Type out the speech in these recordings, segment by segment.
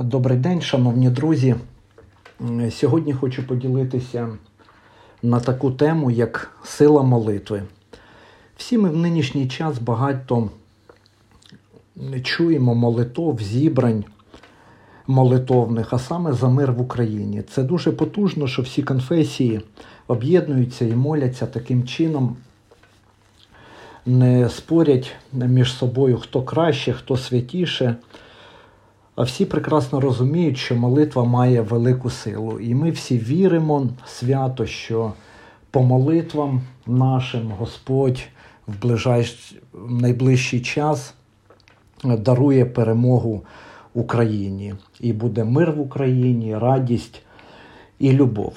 Добрий день, шановні друзі. Сьогодні хочу поділитися на таку тему, як сила молитви. Всі ми в нинішній час багато чуємо молитов, зібрань молитовних, а саме за мир в Україні. Це дуже потужно, що всі конфесії об'єднуються і моляться таким чином, не спорять між собою, хто краще, хто святіше. А всі прекрасно розуміють, що молитва має велику силу. І ми всі віримо свято, що по молитвам нашим Господь в, найближчий час дарує перемогу Україні. І буде мир в Україні, радість і любов.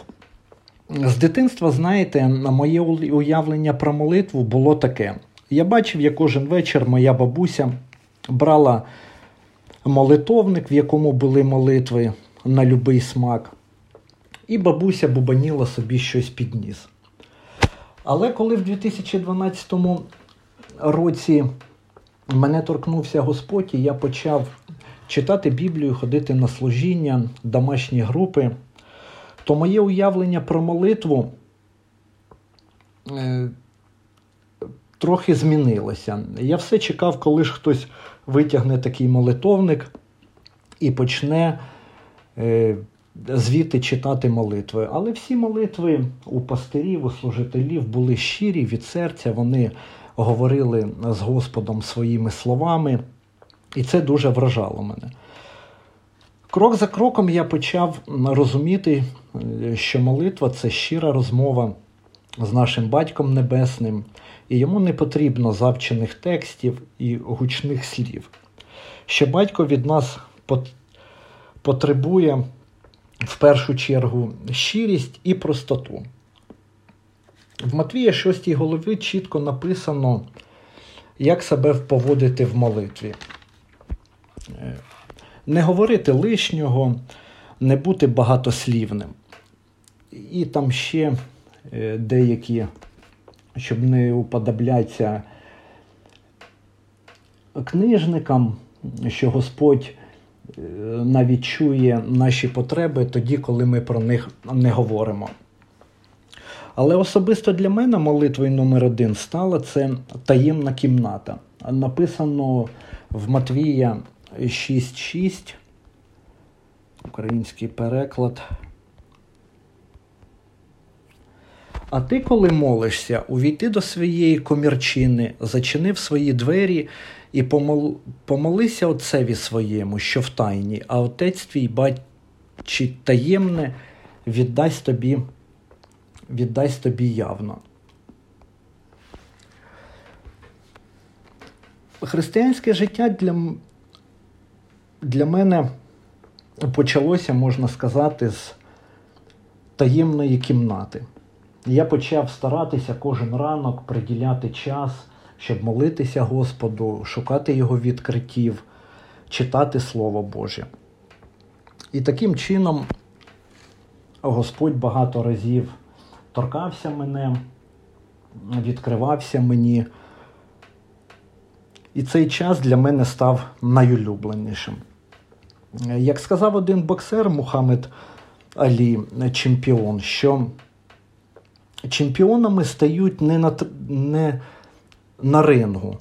З дитинства, знаєте, на моє уявлення про молитву було таке. Я бачив, як кожен вечір моя бабуся брала молитовник, в якому були молитви на любий смак, і бабуся бубаніла собі щось під ніс. Але коли в 2012 році мене торкнувся Господь, і я почав читати Біблію, ходити на служіння, домашні групи, то моє уявлення про молитву е, трохи змінилося. Я все чекав, коли ж хтось витягне такий молитовник і почне е, звідти читати молитви. Але всі молитви у пастирів, у служителів були щирі від серця, вони говорили з Господом своїми словами, і це дуже вражало мене. Крок за кроком я почав розуміти, що молитва це щира розмова з нашим Батьком Небесним, і йому не потрібно завчених текстів і гучних слів. Що батько від нас потребує в першу чергу щирість і простоту. В Матвія 6 голові чітко написано, як себе поводити в молитві. Е, не говорити лишнього, не бути багатослівним. І там ще деякі, щоб не уподобляться книжникам, що Господь е, навіть чує наші потреби тоді, коли ми про них не говоримо. Але особисто для мене молитвою номер один стала це таємна кімната. Написано в Матвія 6.6, український переклад. А ти, коли молишся, увійти до своєї комірчини, зачинив свої двері і помол... помолися отцеві своєму, що в тайні, а отець твій бачить таємне, віддасть тобі, віддасть тобі явно. Християнське життя для для мене почалося, можна сказати, з таємної кімнати. Я почав старатися кожен ранок приділяти час, щоб молитися Господу, шукати Його відкриттів, читати Слово Боже. І таким чином Господь багато разів торкався мене, відкривався мені. І цей час для мене став найулюбленішим. Як сказав один боксер Мухаммед Алі, чемпіон, що чемпіонами стають не на не на рингу,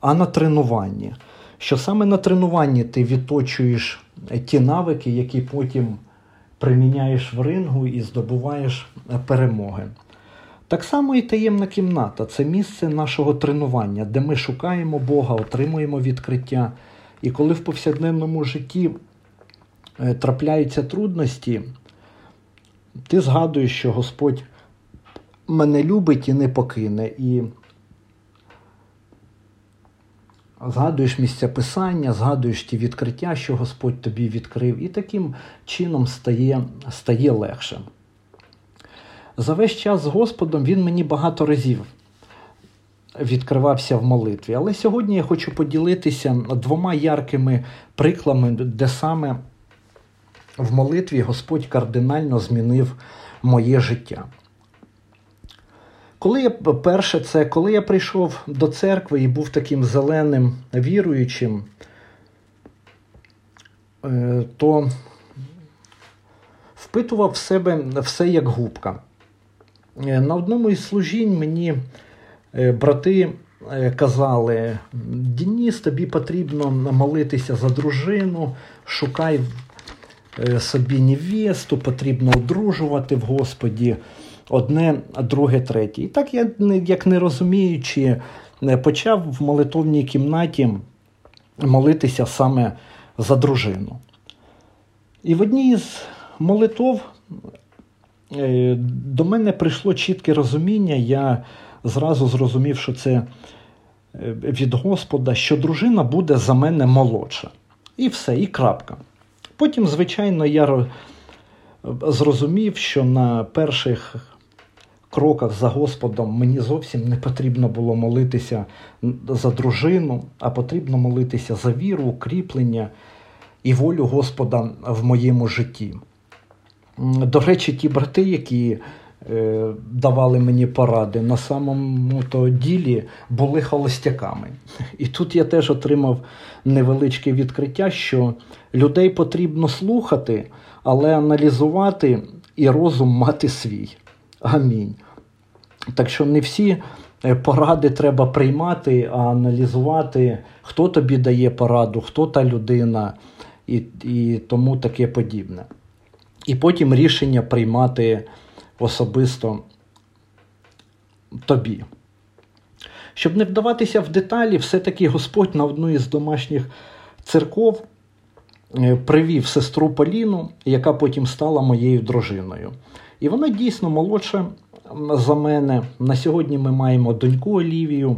а на тренуванні. Що саме на тренуванні ти відточуєш ті навики, які потім приміняєш в рингу і здобуваєш перемоги. Так само і таємна кімната це місце нашого тренування, де ми шукаємо Бога, отримуємо відкриття. І коли в повсякденному житті е, трапляються трудності, ти згадуєш, що Господь мене любить і не покине. І згадуєш місця писання, згадуєш ті відкриття, що Господь тобі відкрив, і таким чином стає, стає легше. За весь час з Господом він мені багато разів відкривався в молитві. Але сьогодні я хочу поділитися двома яркими прикладами, де саме в молитві Господь кардинально змінив моє життя. Коли я перше, це коли я прийшов до церкви і був таким зеленим віруючим, е, то впитував в себе все як губка. Е, на одному із служінь мені брати казали: Дініс, тобі потрібно молитися за дружину, шукай собі невесту, потрібно одружувати в Господі одне, друге, третє. І так я, як не розуміючи, почав в молитовній кімнаті молитися саме за дружину. І в одній з молитов е, до мене прийшло чітке розуміння, я зразу зрозумів, що це е, від Господа, що дружина буде за мене молодша. І все, і крапка. Потім, звичайно, я зрозумів, що на перших кроках за Господом мені зовсім не потрібно було молитися за дружину, а потрібно молитися за віру, укріплення і волю Господа в моєму житті. До речі, ті брати, які е, давали мені поради, на самому то ділі були холостяками. І тут я теж отримав невеличке відкриття, що людей потрібно слухати, але аналізувати і розум мати свій. Амінь. Так що не всі е, поради треба приймати, а аналізувати, хто тобі дає пораду, хто та людина, і, і тому таке подібне. І потім рішення приймати особисто тобі. Щоб не вдаватися в деталі, все-таки Господь на одну із домашніх церков е, привів сестру Поліну, яка потім стала моєю дружиною. І вона дійсно молодша за мене. На сьогодні ми маємо доньку Олівію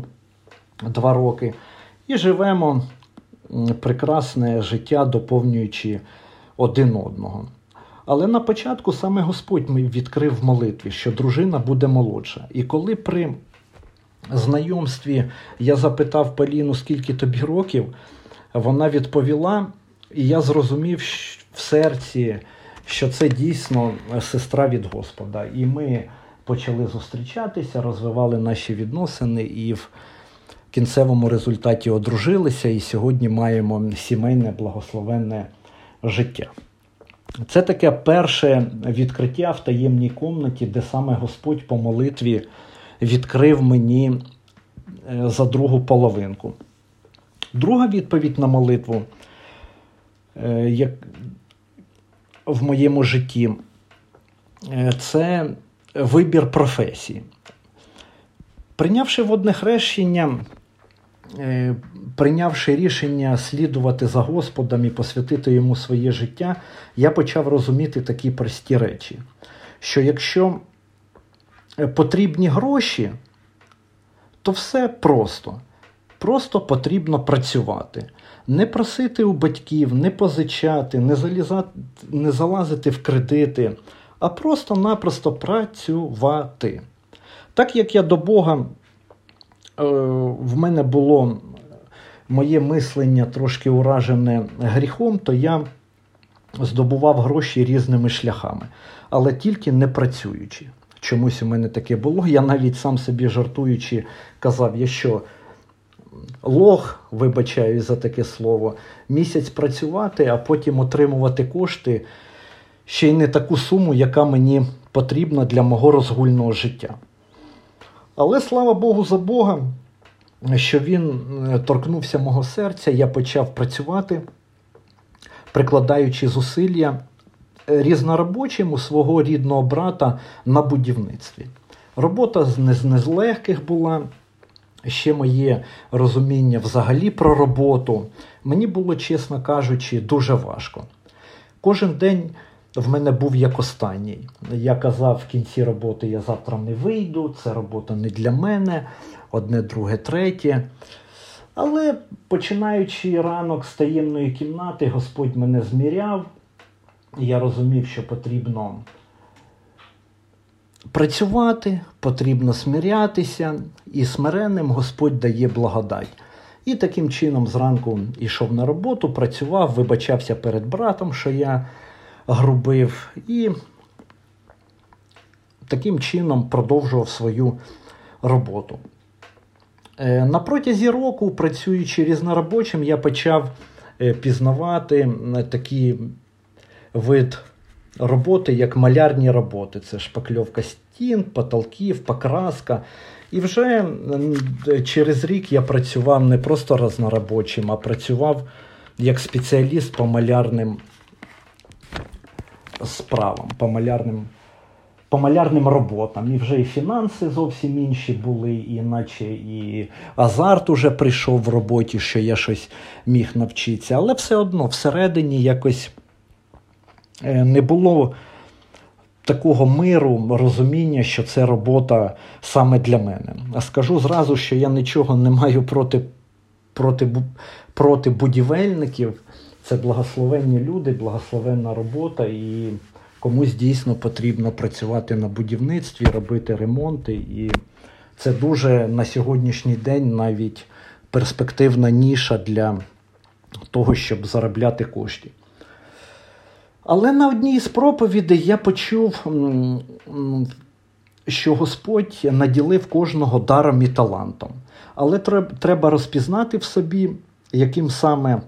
два роки і живемо прекрасне життя, доповнюючи один одного. Але на початку саме Господь відкрив в молитві, що дружина буде молодша. І коли при знайомстві я запитав Поліну, скільки тобі років, вона відповіла, і я зрозумів в серці, що це дійсно сестра від Господа. І ми почали зустрічатися, розвивали наші відносини і в кінцевому результаті одружилися, і сьогодні маємо сімейне благословенне життя. Це таке перше відкриття в таємній комнаті, де саме Господь по молитві відкрив мені е, за другу половинку. Друга відповідь на молитву, е, як в моєму житті, е, це вибір професії. Прийнявши водне хрещення, е, прийнявши рішення слідувати за Господом і посвятити йому своє життя, я почав розуміти такі прості речі, що якщо е, потрібні гроші, то все просто. Просто потрібно працювати. Не просити у батьків, не позичати, не залізати, не залазити в кредити, а просто-напросто працювати. Так як я до Бога, е, в мене було моє мислення трошки уражене гріхом, то я здобував гроші різними шляхами, але тільки не працюючи. Чомусь у мене таке було. Я навіть сам собі жартуючи казав, я що лох, вибачаю за таке слово, місяць працювати, а потім отримувати кошти ще й не таку суму, яка мені потрібна для мого розгульного життя. Але слава Богу за Бога, що він е, торкнувся мого серця, я почав працювати, прикладаючи зусилля е, різноробочим свого рідного брата на будівництві. Робота не з легких була. Ще моє розуміння взагалі про роботу. Мені було, чесно кажучи, дуже важко. Кожен день в мене був як останній. Я казав в кінці роботи: я завтра не вийду, це робота не для мене, одне, друге, третє. Але починаючи ранок з таємної кімнати, Господь мене зміряв, я розумів, що потрібно працювати, потрібно смирятися, і смиренним Господь дає благодать. І таким чином зранку йшов на роботу, працював, вибачався перед братом, що я грубив, і таким чином продовжував свою роботу. Е, на протязі року, працюючи різноробочим, я почав е, пізнавати такий вид роботи, як малярні роботи. Це шпакльовка стін, потолків, покраска. І вже через рік я працював не просто разнорабочим, а працював як спеціаліст по малярним справам, по малярним по малярним роботам. І вже і фінанси зовсім інші були, і наче і азарт уже прийшов в роботі, що я щось міг навчитися. Але все одно всередині якось е, не було такого миру, розуміння, що це робота саме для мене. А скажу зразу, що я нічого не маю проти, проти, проти будівельників. Це благословенні люди, благословенна робота, і комусь дійсно потрібно працювати на будівництві, робити ремонти. І це дуже на сьогоднішній день навіть перспективна ніша для того, щоб заробляти кошти. Але на одній з проповідей я почув, що Господь наділив кожного даром і талантом. Але треба розпізнати в собі, яким саме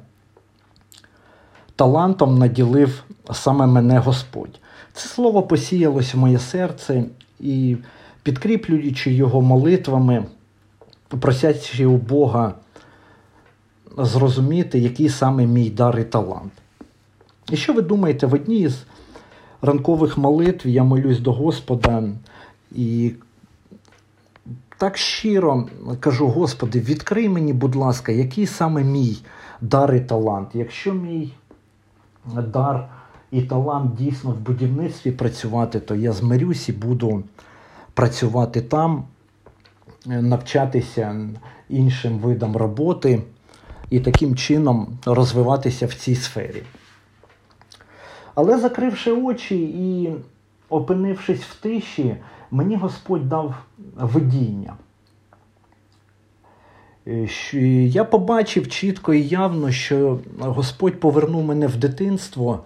талантом наділив саме мене Господь. Це слово посіялось в моє серце і, підкріплюючи його молитвами, просячи у Бога зрозуміти, який саме мій дар і талант. І що ви думаєте, в одній з ранкових молитв я молюсь до Господа і так щиро кажу, Господи, відкрий мені, будь ласка, який саме мій дар і талант. Якщо мій дар і талант дійсно в будівництві працювати, то я змирюсь і буду працювати там, навчатися іншим видам роботи і таким чином розвиватися в цій сфері. Але закривши очі і опинившись в тиші, мені Господь дав видіння. Е, я побачив чітко і явно, що Господь повернув мене в дитинство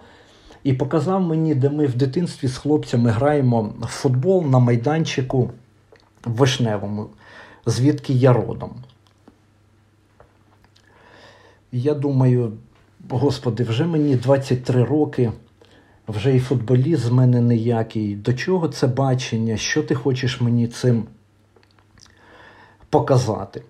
і показав мені, де ми в дитинстві з хлопцями граємо в футбол на майданчику в Вишневому, звідки я родом. Я думаю, Господи, вже мені 23 роки, вже і футболіст з мене ніякий. До чого це бачення? Що ти хочеш мені цим показати?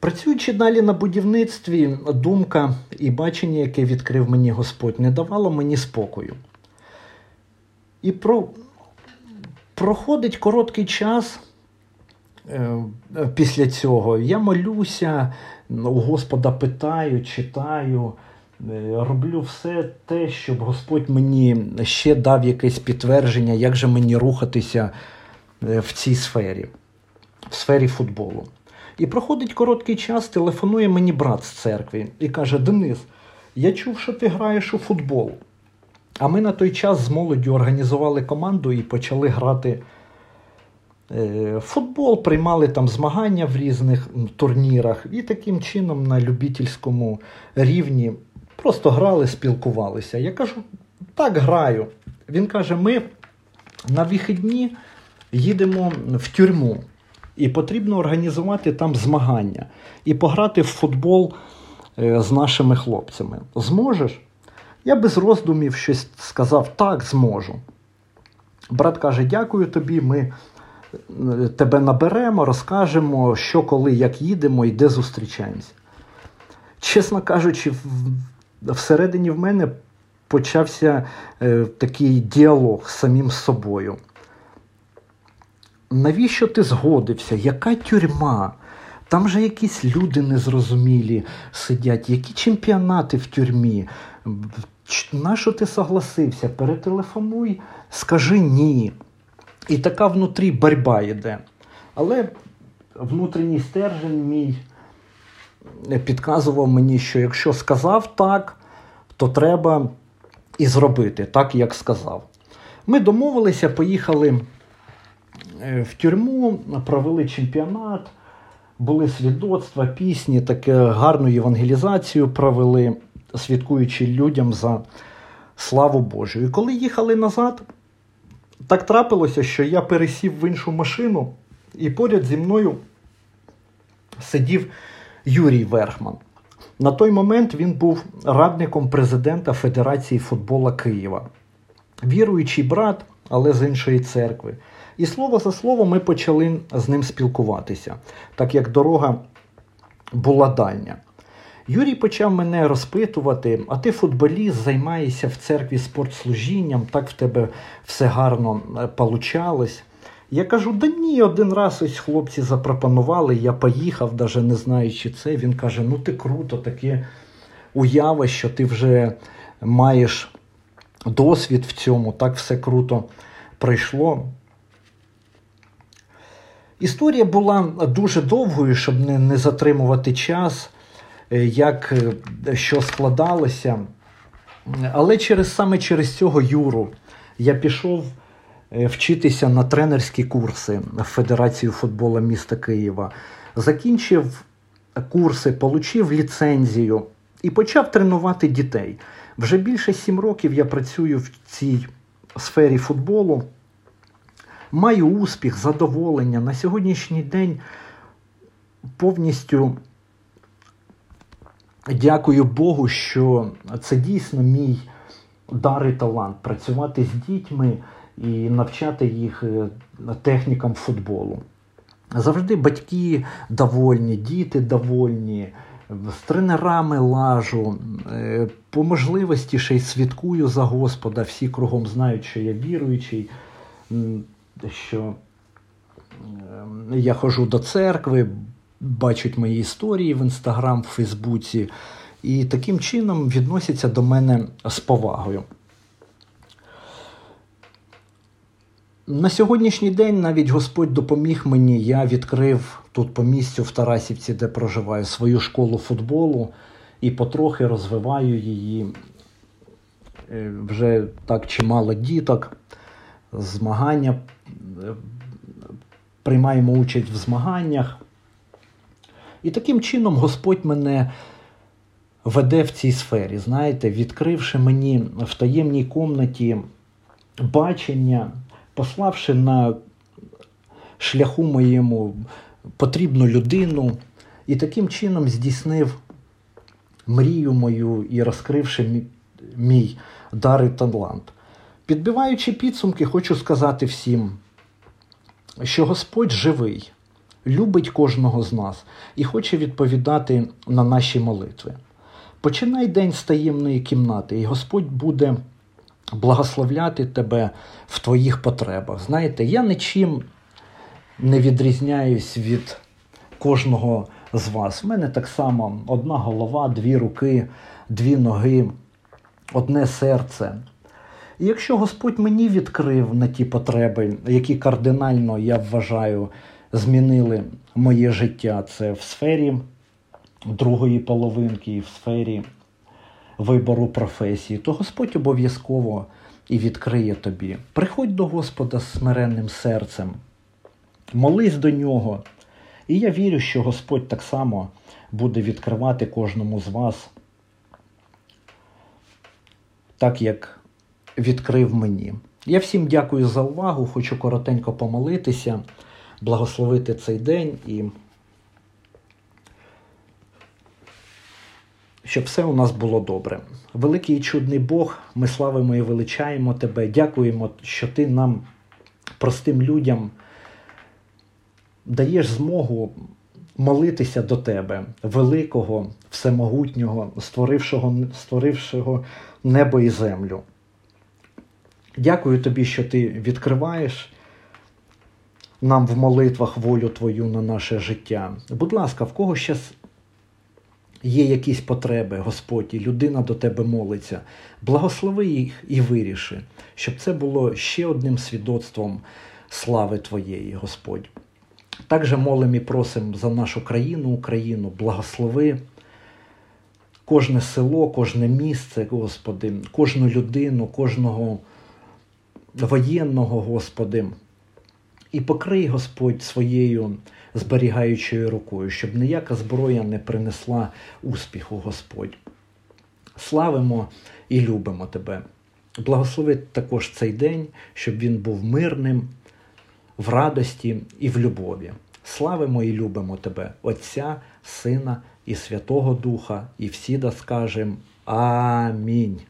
Працюючи далі на будівництві, думка і бачення, яке відкрив мені Господь, не давало мені спокою. І про... проходить короткий час е, після цього. Я молюся, у Господа питаю, читаю, е, роблю все те, щоб Господь мені ще дав якесь підтвердження, як же мені рухатися е, в цій сфері, в сфері футболу. І проходить короткий час, телефонує мені брат з церкви і каже: Денис, я чув, що ти граєш у футбол. А ми на той час з молоддю організували команду і почали грати е, футбол, приймали там змагання в різних турнірах. І таким чином на любительському рівні просто грали, спілкувалися. Я кажу, так граю. Він каже: ми на вихідні їдемо в тюрму. І потрібно організувати там змагання і пограти в футбол е, з нашими хлопцями. Зможеш? Я без роздумів щось сказав: так, зможу. Брат каже: Дякую тобі, ми е, тебе наберемо, розкажемо, що, коли, як їдемо і де зустрічаємося. Чесно кажучи, всередині в мене почався е, такий діалог з самим собою навіщо ти згодився? Яка тюрма? Там же якісь люди незрозумілі сидять, які чемпіонати в тюрмі. Нащо ти согласився? Перетелефонуй, скажи ні. І така внутрі борьба йде. Але внутрішній стержень мій підказував мені, що якщо сказав так, то треба і зробити так, як сказав. Ми домовилися, поїхали в тюрму, провели чемпіонат, були свідоцтва, пісні, таке гарну євангелізацію провели, свідкуючи людям за славу Божу. І коли їхали назад, так трапилося, що я пересів в іншу машину, і поряд зі мною сидів Юрій Верхман. На той момент він був радником президента Федерації футбола Києва, віруючий брат, але з іншої церкви. І слово за слово ми почали з ним спілкуватися, так як дорога була дальня. Юрій почав мене розпитувати, а ти футболіст, займаєшся в церкві спортслужінням, так в тебе все гарно е, получалось. Я кажу, да ні, один раз ось хлопці запропонували, я поїхав, навіть не знаючи це. Він каже: ну ти круто, таке уява, що ти вже маєш досвід в цьому, так все круто пройшло. Історія була дуже довгою, щоб не, не затримувати час, е, як е, що складалося. Але через саме через цього Юру я пішов е, вчитися на тренерські курси в Федерацію футболу міста Києва. Закінчив курси, отримав ліцензію і почав тренувати дітей. Вже більше сім років я працюю в цій сфері футболу. Маю успіх, задоволення. На сьогоднішній день повністю дякую Богу, що це дійсно мій дар і талант працювати з дітьми і навчати їх е, технікам футболу. Завжди батьки довольні, діти довольні, з тренерами лажу, е, по можливості ще й свідкую за Господа, всі кругом знають, що я віруючий що ем, я ходжу до церкви, бачать мої історії в інстаграм, в Фейсбуці, і таким чином відносяться до мене з повагою. На сьогоднішній день навіть Господь допоміг мені, я відкрив тут по місцю в Тарасівці, де проживаю, свою школу футболу і потрохи розвиваю її. Е, вже так чимало діток змагання, приймаємо участь в змаганнях. І таким чином Господь мене веде в цій сфері, знаєте, відкривши мені в таємній комнаті бачення, пославши на шляху моєму потрібну людину, і таким чином здійснив мрію мою і розкривши мій дар і талант. Підбиваючи підсумки, хочу сказати всім, що Господь живий, любить кожного з нас і хоче відповідати на наші молитви. Починай день з таємної кімнати, і Господь буде благословляти тебе в твоїх потребах. Знаєте, я нічим не відрізняюсь від кожного з вас. У мене так само одна голова, дві руки, дві ноги, одне серце. І якщо Господь мені відкрив на ті потреби, які кардинально, я вважаю, змінили моє життя, це в сфері другої половинки і в сфері вибору професії, то Господь обов'язково і відкриє тобі. Приходь до Господа з смиренним серцем, молись до нього. І я вірю, що Господь так само буде відкривати кожному з вас, так як відкрив мені. Я всім дякую за увагу. Хочу коротенько помолитися, благословити цей день і щоб все у нас було добре. Великий і чудний Бог, ми славимо і величаємо Тебе. Дякуємо, що Ти нам, простим людям, даєш змогу молитися до Тебе, великого, всемогутнього, створившого, створившого небо і землю. Дякую тобі, що ти відкриваєш нам в молитвах волю Твою на наше життя. Будь ласка, в кого зараз є якісь потреби, Господь, і людина до тебе молиться, благослови їх і виріши, щоб це було ще одним свідоцтвом слави Твоєї, Господь. Також молимо і просимо за нашу країну, Україну, благослови. Кожне село, кожне місце, Господи, кожну людину, кожного воєнного, Господи, і покрий Господь своєю зберігаючою рукою, щоб ніяка зброя не принесла успіху, Господь. Славимо і любимо Тебе. Благослови також цей день, щоб він був мирним, в радості і в любові. Славимо і любимо Тебе, Отця, Сина і Святого Духа, і всі да скажем Амінь.